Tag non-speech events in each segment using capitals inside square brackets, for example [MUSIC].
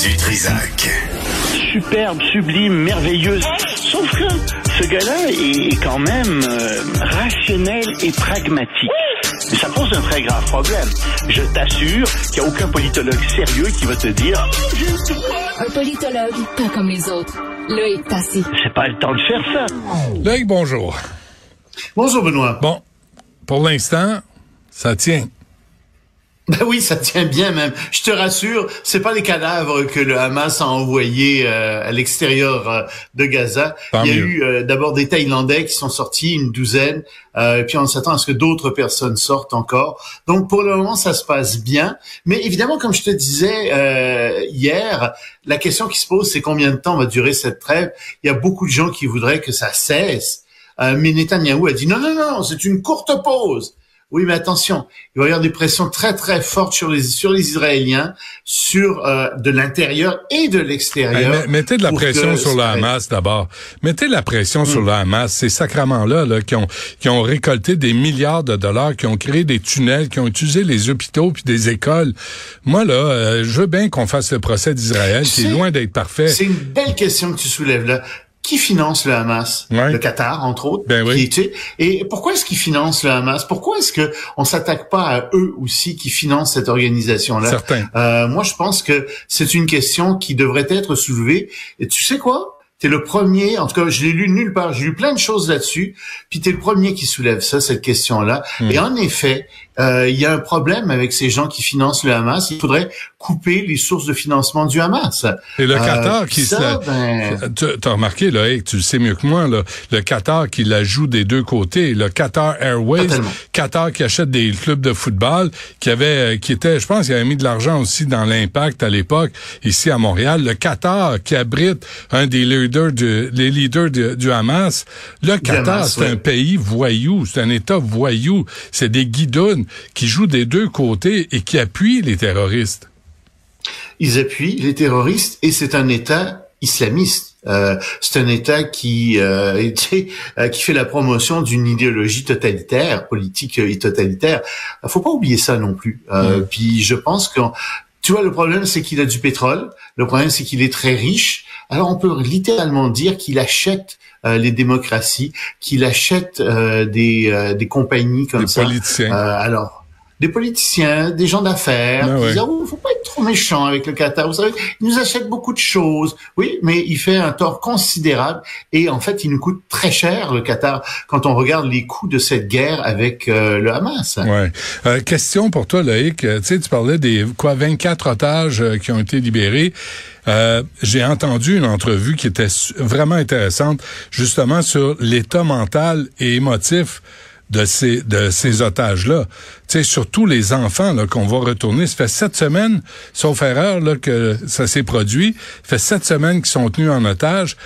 du Trisac. Superbe, sublime, merveilleuse. Sauf que ce gars-là est quand même euh, rationnel et pragmatique. Mais ça pose un très grave problème. Je t'assure qu'il n'y a aucun politologue sérieux qui va te dire Un politologue, pas comme les autres. Loïc Passy. c'est pas le temps de faire ça. Loïc, bonjour. Bonjour Benoît. Bon, pour l'instant, ça tient. Ben oui, ça tient bien même. Je te rassure, c'est pas les cadavres que le Hamas a envoyés euh, à l'extérieur euh, de Gaza. Tant Il y a mieux. eu euh, d'abord des Thaïlandais qui sont sortis, une douzaine, euh, et puis on s'attend à ce que d'autres personnes sortent encore. Donc pour le moment, ça se passe bien. Mais évidemment, comme je te disais euh, hier, la question qui se pose, c'est combien de temps va durer cette trêve? Il y a beaucoup de gens qui voudraient que ça cesse. Euh, mais Netanyahou a dit non, non, non, c'est une courte pause. Oui, mais attention, il va y avoir des pressions très très fortes sur les sur les Israéliens, sur euh, de l'intérieur et de l'extérieur. met- mettez de la pression sur le ça- Hamas d'abord. Mettez de la pression sur le Hamas. Ces sacraments-là là, qui, ont, qui ont récolté des milliards de dollars, qui ont créé des tunnels, qui ont utilisé les hôpitaux puis des écoles. Moi, là, euh, je veux bien qu'on fasse le procès d'Israël, qui est C'est- loin d'être parfait. C'est une belle question que tu soulèves là. Qui finance le Hamas? Ouais. Le Qatar, entre autres. Ben oui. qui, et pourquoi est-ce qu'ils financent le Hamas? Pourquoi est-ce que on s'attaque pas à eux aussi qui financent cette organisation-là? Euh, Moi, je pense que c'est une question qui devrait être soulevée. Et tu sais quoi? T'es le premier, en tout cas, je l'ai lu nulle part. J'ai lu plein de choses là-dessus. Puis t'es le premier qui soulève ça, cette question-là. Hmm. Et en effet, euh, il y a un problème avec ces gens qui financent le Hamas. Il faudrait couper les sources de financement du Hamas. Et le Euh, Qatar qui ça, ben, Tu as remarqué, là, hey, tu le sais mieux que moi, là, le Qatar qui la joue des deux côtés, le Qatar Airways, Totalement. Qatar qui achète des clubs de football, qui avait, euh, qui était, je pense, il avait mis de l'argent aussi dans l'impact à l'époque, ici à Montréal, le Qatar qui abrite un des leaders du, les leaders du, du Hamas. Le Qatar, c'est un pays voyou, c'est un État voyou, c'est des guidounes qui jouent des deux côtés et qui appuient les terroristes. ils appuient les terroristes et c'est un État islamiste. Euh, c'est un État qui euh, [LAUGHS] euh, qui fait la promotion d'une idéologie totalitaire, politique et totalitaire. Faut pas oublier ça non plus. Euh, Mm. Puis je pense que tu vois le problème c'est qu'il a du pétrole. Le problème c'est qu'il est très riche. Alors on peut littéralement dire qu'il achète euh, les démocraties, qu'il achète euh, des euh, des compagnies comme Des ça. politiciens. Euh, alors, des politiciens, des gens d'affaires, Ah qui ouais. disent, oh, faut pas être trop méchant avec le Qatar. Vous savez, il nous achète beaucoup de choses. Oui, mais il fait un tort considérable et en fait, il nous coûte très cher, le Qatar, quand on regarde les coûts de cette guerre avec euh, le Hamas. Ouais. Euh, question pour toi, Loïc. Euh, Tu sais, tu parlais des quoi 24 otages euh, qui ont été libérés. Euh, J'ai entendu une entrevue qui était vraiment intéressante, justement sur l'état mental et émotif de ces de ces otages-là. Tu sais, surtout les enfants là qu'on va retourner. Ça fait sept semaines, sauf erreur, là que ça s'est produit. Ça fait sept semaines qu'ils sont tenus en otage.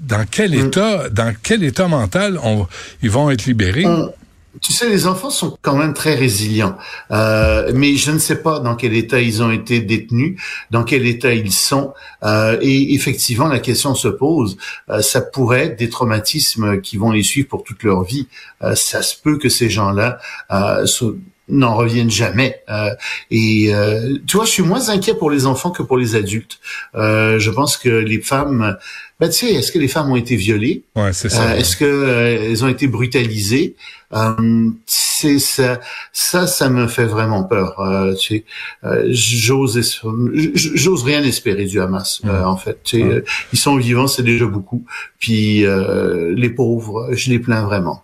Dans quel état, dans quel état mental on, ils vont être libérés? On- tu sais, les enfants sont quand même très résilients, euh, mais je ne sais pas dans quel état ils ont été détenus, dans quel état ils sont, euh, et effectivement la question se pose. Euh, ça pourrait être des traumatismes qui vont les suivre pour toute leur vie. Euh, ça se peut que ces gens-là euh, n'en reviennent jamais. Euh, et tu vois, je suis moins inquiet pour les enfants que pour les adultes. Je pense que les femmes, ben, tu sais, est-ce que les femmes ont été violées? Ouais, c'est ça. euh, Est-ce que euh, elles ont été brutalisées? Euh, C'est ça, ça, ça me fait vraiment peur. Euh, tu sais, euh, j'ose, j'ose rien espérer du Hamas. euh, en fait, tu sais, euh, ils sont vivants, c'est déjà beaucoup. Puis euh, les pauvres, je les plains vraiment.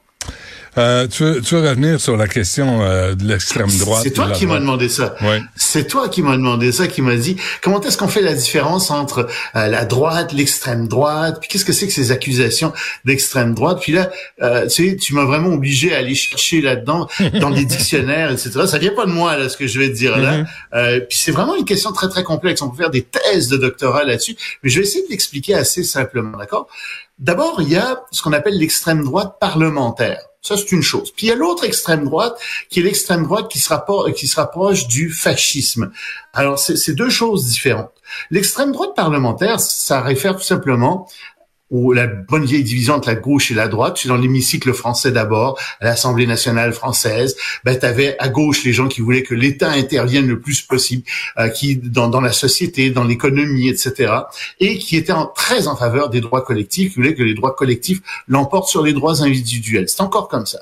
Euh, tu, veux, tu veux revenir sur la question euh, de l'extrême droite? C'est toi qui m'as demandé ça. Ouais. C'est toi qui m'as demandé ça, qui m'a dit comment est-ce qu'on fait la différence entre euh, la droite, l'extrême droite, puis qu'est-ce que c'est que ces accusations d'extrême droite? Puis là, euh, tu sais, tu m'as vraiment obligé à aller chercher là-dedans dans les dictionnaires, etc. Ça vient pas de moi là, ce que je vais te dire là. Mhm. Euh, puis c'est vraiment une question très très complexe. On peut faire des thèses de doctorat là-dessus, mais je vais essayer de l'expliquer assez simplement, d'accord? D'abord, il y a ce qu'on appelle l'extrême droite parlementaire. Ça, c'est une chose. Puis il y a l'autre extrême droite, qui est l'extrême droite qui se, rapproche, qui se rapproche du fascisme. Alors, c'est c'est deux choses différentes. L'extrême droite parlementaire, ça réfère tout simplement ou la bonne vieille division entre la gauche et la droite. Tu es dans l'hémicycle français d'abord, à l'Assemblée nationale française. Ben, tu avais à gauche les gens qui voulaient que l'État intervienne le plus possible, euh, qui dans, dans la société, dans l'économie, etc. Et qui étaient en, très en faveur des droits collectifs, qui voulaient que les droits collectifs l'emportent sur les droits individuels. C'est encore comme ça.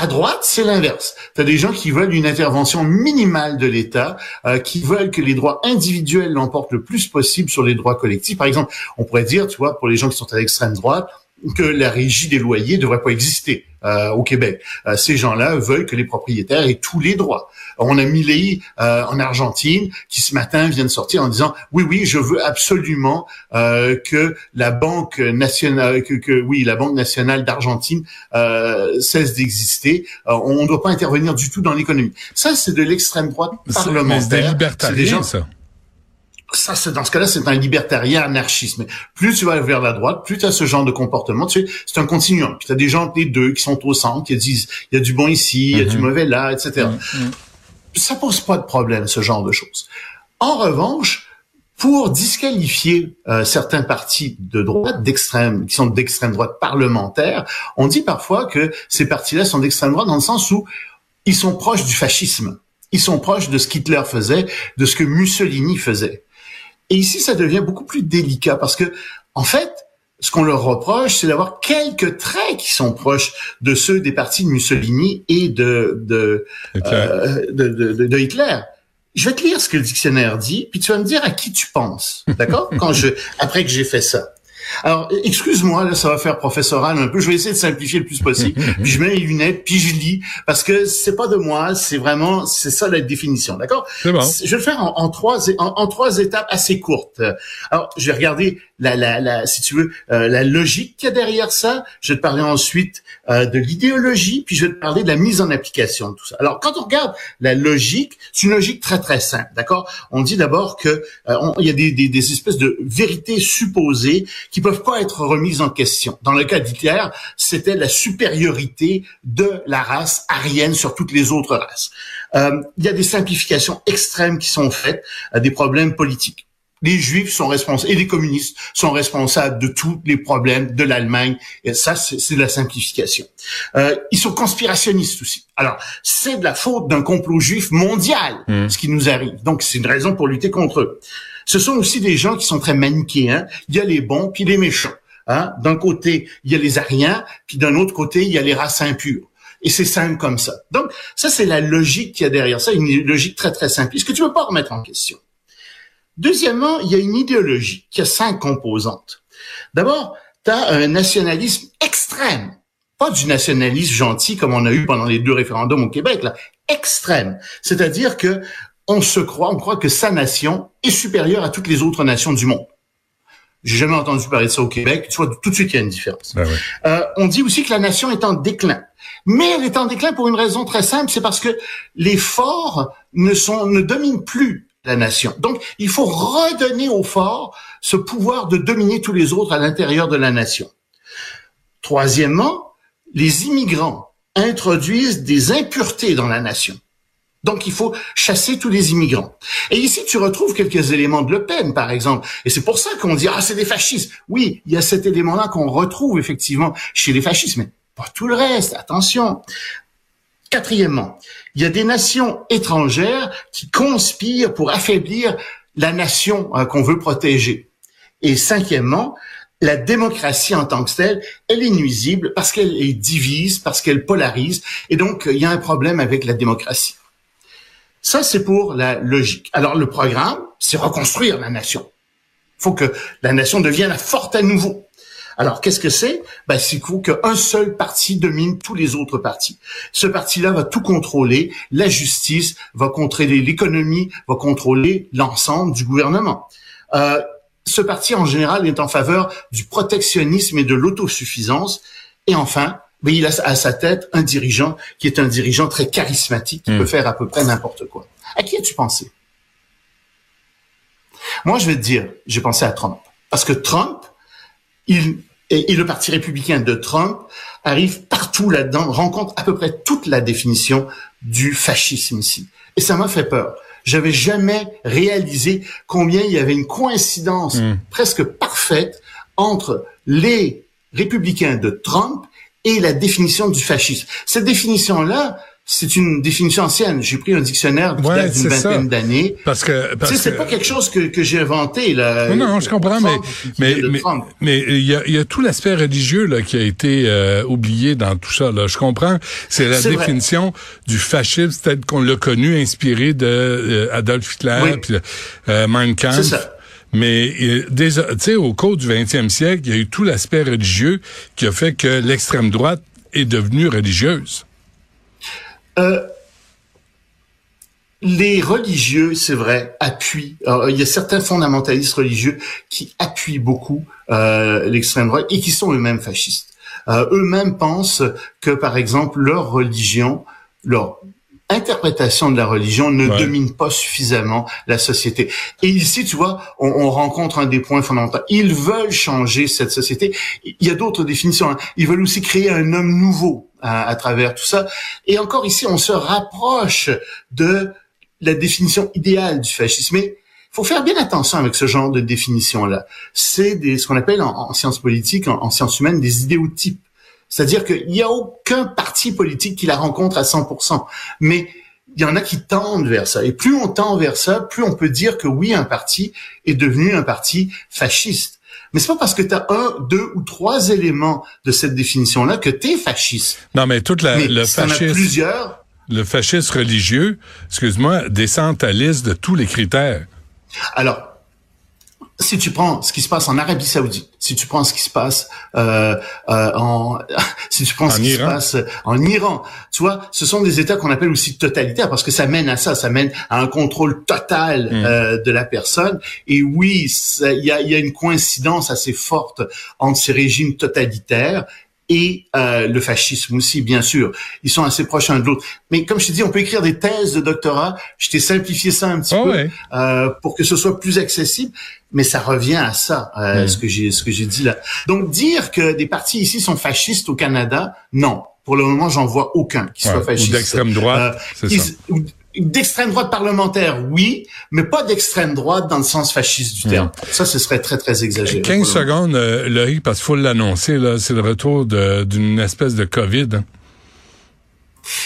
À droite, c'est l'inverse. Tu as des gens qui veulent une intervention minimale de l'État, euh, qui veulent que les droits individuels l'emportent le plus possible sur les droits collectifs. Par exemple, on pourrait dire, tu vois, pour les gens qui sont à l'extrême droite, que la régie des loyers devrait pas exister euh, au Québec. Euh, ces gens-là veulent que les propriétaires aient tous les droits. On a Milei euh, en Argentine qui ce matin vient de sortir en disant oui oui je veux absolument euh, que la banque nationale que, que oui la banque nationale d'Argentine euh, cesse d'exister. on ne doit pas intervenir du tout dans l'économie. Ça c'est de l'extrême droite parlementaire. C'est des libertariens ça ça, c'est dans ce cas-là, c'est un libertarien anarchisme. Plus tu vas vers la droite, plus tu as ce genre de comportement. Tu sais, c'est un continuum. Puis tu as des gens, les deux, qui sont au centre, qui disent, il y a du bon ici, il y a du mhm. mauvais là, etc. Mm Ça pose pas de problème, ce genre de choses. En revanche, pour disqualifier euh, certains partis de droite, d'extrême, qui sont d'extrême droite parlementaire, on dit parfois que ces partis-là sont d'extrême droite dans le sens où ils sont proches du fascisme. Ils sont proches de ce qu'Hitler faisait, de ce que Mussolini faisait. Et ici, ça devient beaucoup plus délicat parce que, en fait, ce qu'on leur reproche, c'est d'avoir quelques traits qui sont proches de ceux des partis de Mussolini et de de Hitler. Euh, de, de, de, Hitler. Je vais te lire ce que le dictionnaire dit, puis tu vas me dire à qui tu penses, d'accord? Quand je après que j'ai fait ça. Alors, excuse-moi, là, ça va faire professoral un peu. Je vais essayer de simplifier le plus possible. [LAUGHS] puis je mets les lunettes, puis je lis, parce que c'est pas de moi, c'est vraiment, c'est ça la définition, d'accord? Je vais le faire en, trois, en, trois étapes assez courtes. Alors, je vais regarder la, la, la si tu veux, euh, la logique qu'il y a derrière ça. Je vais te parler ensuite euh, de l'idéologie, puis je vais te parler de la mise en application de tout ça. Alors, quand on regarde la logique, c'est une logique très très simple, d'accord? On dit d'abord que euh, y a des, des, des espèces de vérités supposées qui peuvent pas être remises en question. Dans le cas d'Hitler, c'était la supériorité de la race aryenne sur toutes les autres races. Euh, il y a des simplifications extrêmes qui sont faites à des problèmes politiques les juifs sont responsables et les communistes sont responsables de tous les problèmes de l'Allemagne. Et ça, c'est de la simplification. Euh, ils sont conspirationnistes aussi. Alors, c'est de la faute d'un complot juif mondial, mmh. ce qui nous arrive. Donc, c'est une raison pour lutter contre eux. Ce sont aussi des gens qui sont très manichéens. Il y a les bons puis les méchants. Hein? D'un côté, il y a les Ariens, puis d'un autre côté, il y a les races impures. Et c'est simple comme ça. Donc, ça, c'est la logique qu'il y a derrière ça, une logique très, très simple, ce que tu ne peux pas remettre en question. Deuxièmement, il y a une idéologie qui a cinq composantes. D'abord, tu as un nationalisme extrême. Pas du nationalisme gentil comme on a eu pendant les deux référendums au Québec, là. Extrême. C'est-à-dire que on se croit, on croit que sa nation est supérieure à toutes les autres nations du monde. J'ai jamais entendu parler de ça au Québec. Tu vois, tout de suite, il y a une différence. Ben euh, on dit aussi que la nation est en déclin. Mais elle est en déclin pour une raison très simple, c'est parce que les forts ne sont, ne dominent plus nation. Donc, il faut redonner aux forts ce pouvoir de dominer tous les autres à l'intérieur de la nation. Troisièmement, les immigrants introduisent des impuretés dans la nation. Donc, il faut chasser tous les immigrants. Et ici, tu retrouves quelques éléments de Le Pen, par exemple. Et c'est pour ça qu'on dit, ah, c'est des fascistes. Oui, il y a cet élément-là qu'on retrouve effectivement chez les fascistes, mais pas tout le reste. Attention. Quatrièmement, il y a des nations étrangères qui conspirent pour affaiblir la nation hein, qu'on veut protéger. Et cinquièmement, la démocratie en tant que telle, elle est nuisible parce qu'elle est divise, parce qu'elle polarise, et donc il y a un problème avec la démocratie. Ça, c'est pour la logique. Alors, le programme, c'est reconstruire la nation. Il faut que la nation devienne forte à nouveau. Alors, qu'est-ce que c'est? Ben, C'est qu'un seul parti domine tous les autres partis. Ce parti-là va tout contrôler. La justice va contrôler l'économie, va contrôler l'ensemble du gouvernement. Euh, ce parti, en général, est en faveur du protectionnisme et de l'autosuffisance. Et enfin, mais il a à sa tête un dirigeant qui est un dirigeant très charismatique, qui hmm. peut faire à peu près n'importe quoi. À qui as-tu pensé? Moi, je vais te dire, j'ai pensé à Trump. Parce que Trump, il et, le Parti républicain de Trump arrive partout là-dedans, rencontre à peu près toute la définition du fascisme ici. Et ça m'a fait peur. J'avais jamais réalisé combien il y avait une coïncidence hmm. presque parfaite entre les républicains de Trump et la définition du fascisme. Cette définition-là, c'est une définition ancienne. J'ai pris un dictionnaire qui date d'une vingtaine d'années. Parce que parce c'est pas quelque chose que, que j'ai inventé là. Non, non, je comprends, mais mais mais il y a, y a tout l'aspect religieux là qui a été euh, oublié dans tout ça. Là, je comprends. C'est la définition du fascisme tel qu'on l'a connu, inspiré de euh, Adolf Hitler, oui. puis euh, Mein Kampf. C'est ça. Mais tu sais, au cours du 20e siècle, il y a eu tout l'aspect religieux qui a fait que l'extrême droite est devenue religieuse. Euh, les religieux, c'est vrai, appuient. il y a certains fondamentalistes religieux qui appuient beaucoup euh, l'extrême droite et qui sont eux-mêmes fascistes. Euh, eux-mêmes pensent que, par exemple, leur religion, leur interprétation de la religion ne domine pas suffisamment la société. Et ici, tu vois, on, on, rencontre un des points fondamentaux. Ils veulent changer cette société. Il y a d'autres définitions. Hein. Ils veulent aussi créer un homme nouveau à, à travers tout ça. Et encore ici, on se rapproche de la définition idéale du fascisme. Mais faut faire bien attention avec ce genre de définition-là. C'est des, ce qu'on appelle en, sciences politiques, en, en sciences humaines, des idéotypes. C'est-à-dire qu'il n'y a aucun parti politique qui la rencontre à 100%. Mais il y en a qui tendent vers ça. Et plus on tend vers ça, plus on peut dire que oui, un parti est devenu un parti fasciste. Mais c'est pas parce que tu as un, deux ou trois éléments de cette définition-là que tu es fasciste. Non, mais toute la, le fascisme. plusieurs. Le fascisme religieux, excuse-moi, descend à liste de tous les critères. Alors, si tu prends ce qui se passe en Arabie Saoudite, si tu prends ce qui se passe euh, euh, en, [LAUGHS] si tu prends ce qui se passe en Iran, tu vois, ce sont des États qu'on appelle aussi totalitaires parce que ça mène à ça, ça mène à un contrôle total mm. euh, de la personne. Et oui, il y a, y a une coïncidence assez forte entre ces régimes totalitaires et euh, le fascisme aussi, bien sûr. Ils sont assez proches l'un de l'autre. Mais comme je t'ai dit, on peut écrire des thèses de doctorat. Je t'ai simplifié ça un petit oh peu euh, pour que ce soit plus accessible. Mais ça revient à ça, euh, ce que j'ai ce que j'ai dit là. Donc dire que des partis ici sont fascistes au Canada, non. Pour le moment, j'en vois aucun qui soit fasciste. Ou d'extrême droite, c'est ça d'extrême droite parlementaire, oui, mais pas d'extrême droite dans le sens fasciste du terme. Hmm. Ça, ce serait très, très exagéré. 15 secondes, euh, Loïc, parce qu'il faut l'annoncer, là, c'est le retour d'une espèce de COVID. Hein.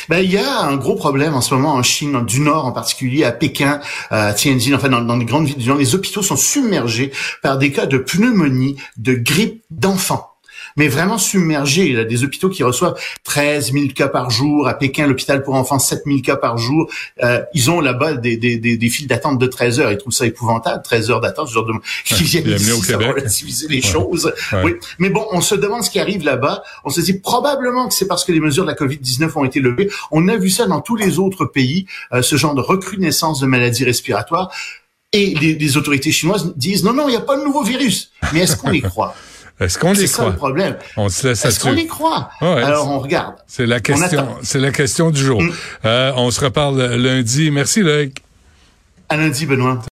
Ben, il y a un gros problème en ce moment en Chine, du Nord en particulier, à Pékin, à Tianjin, enfin dans, dans les grandes villes du Nord. Les hôpitaux sont submergés par des cas de pneumonie, de grippe d'enfants mais vraiment submergé. Il y a des hôpitaux qui reçoivent 13 000 cas par jour. À Pékin, l'hôpital pour enfants, 7 000 cas par jour. Euh, ils ont là-bas des, des, des, des files d'attente de 13 heures. Ils trouvent ça épouvantable, 13 heures d'attente. Je leur demande, ils viennent ici, au ça va relativiser les choses. Oui. Mais bon, on se demande ce qui arrive là-bas. On se dit probablement que c'est parce que les mesures de la COVID-19 ont été levées. On a vu ça dans tous les autres pays, euh, ce genre de recrudescence de maladies respiratoires. Et les, les autorités chinoises disent non, non, il n'y a pas de nouveau virus. Mais est-ce qu'on les [LAUGHS] croit? Est-ce qu'on y croit? C'est ça le problème. On se laisse Est-ce qu'on y croit? Alors, on regarde. C'est la question, c'est la question du jour. Mm. Euh, on se reparle lundi. Merci, Loïc. À lundi, Benoît.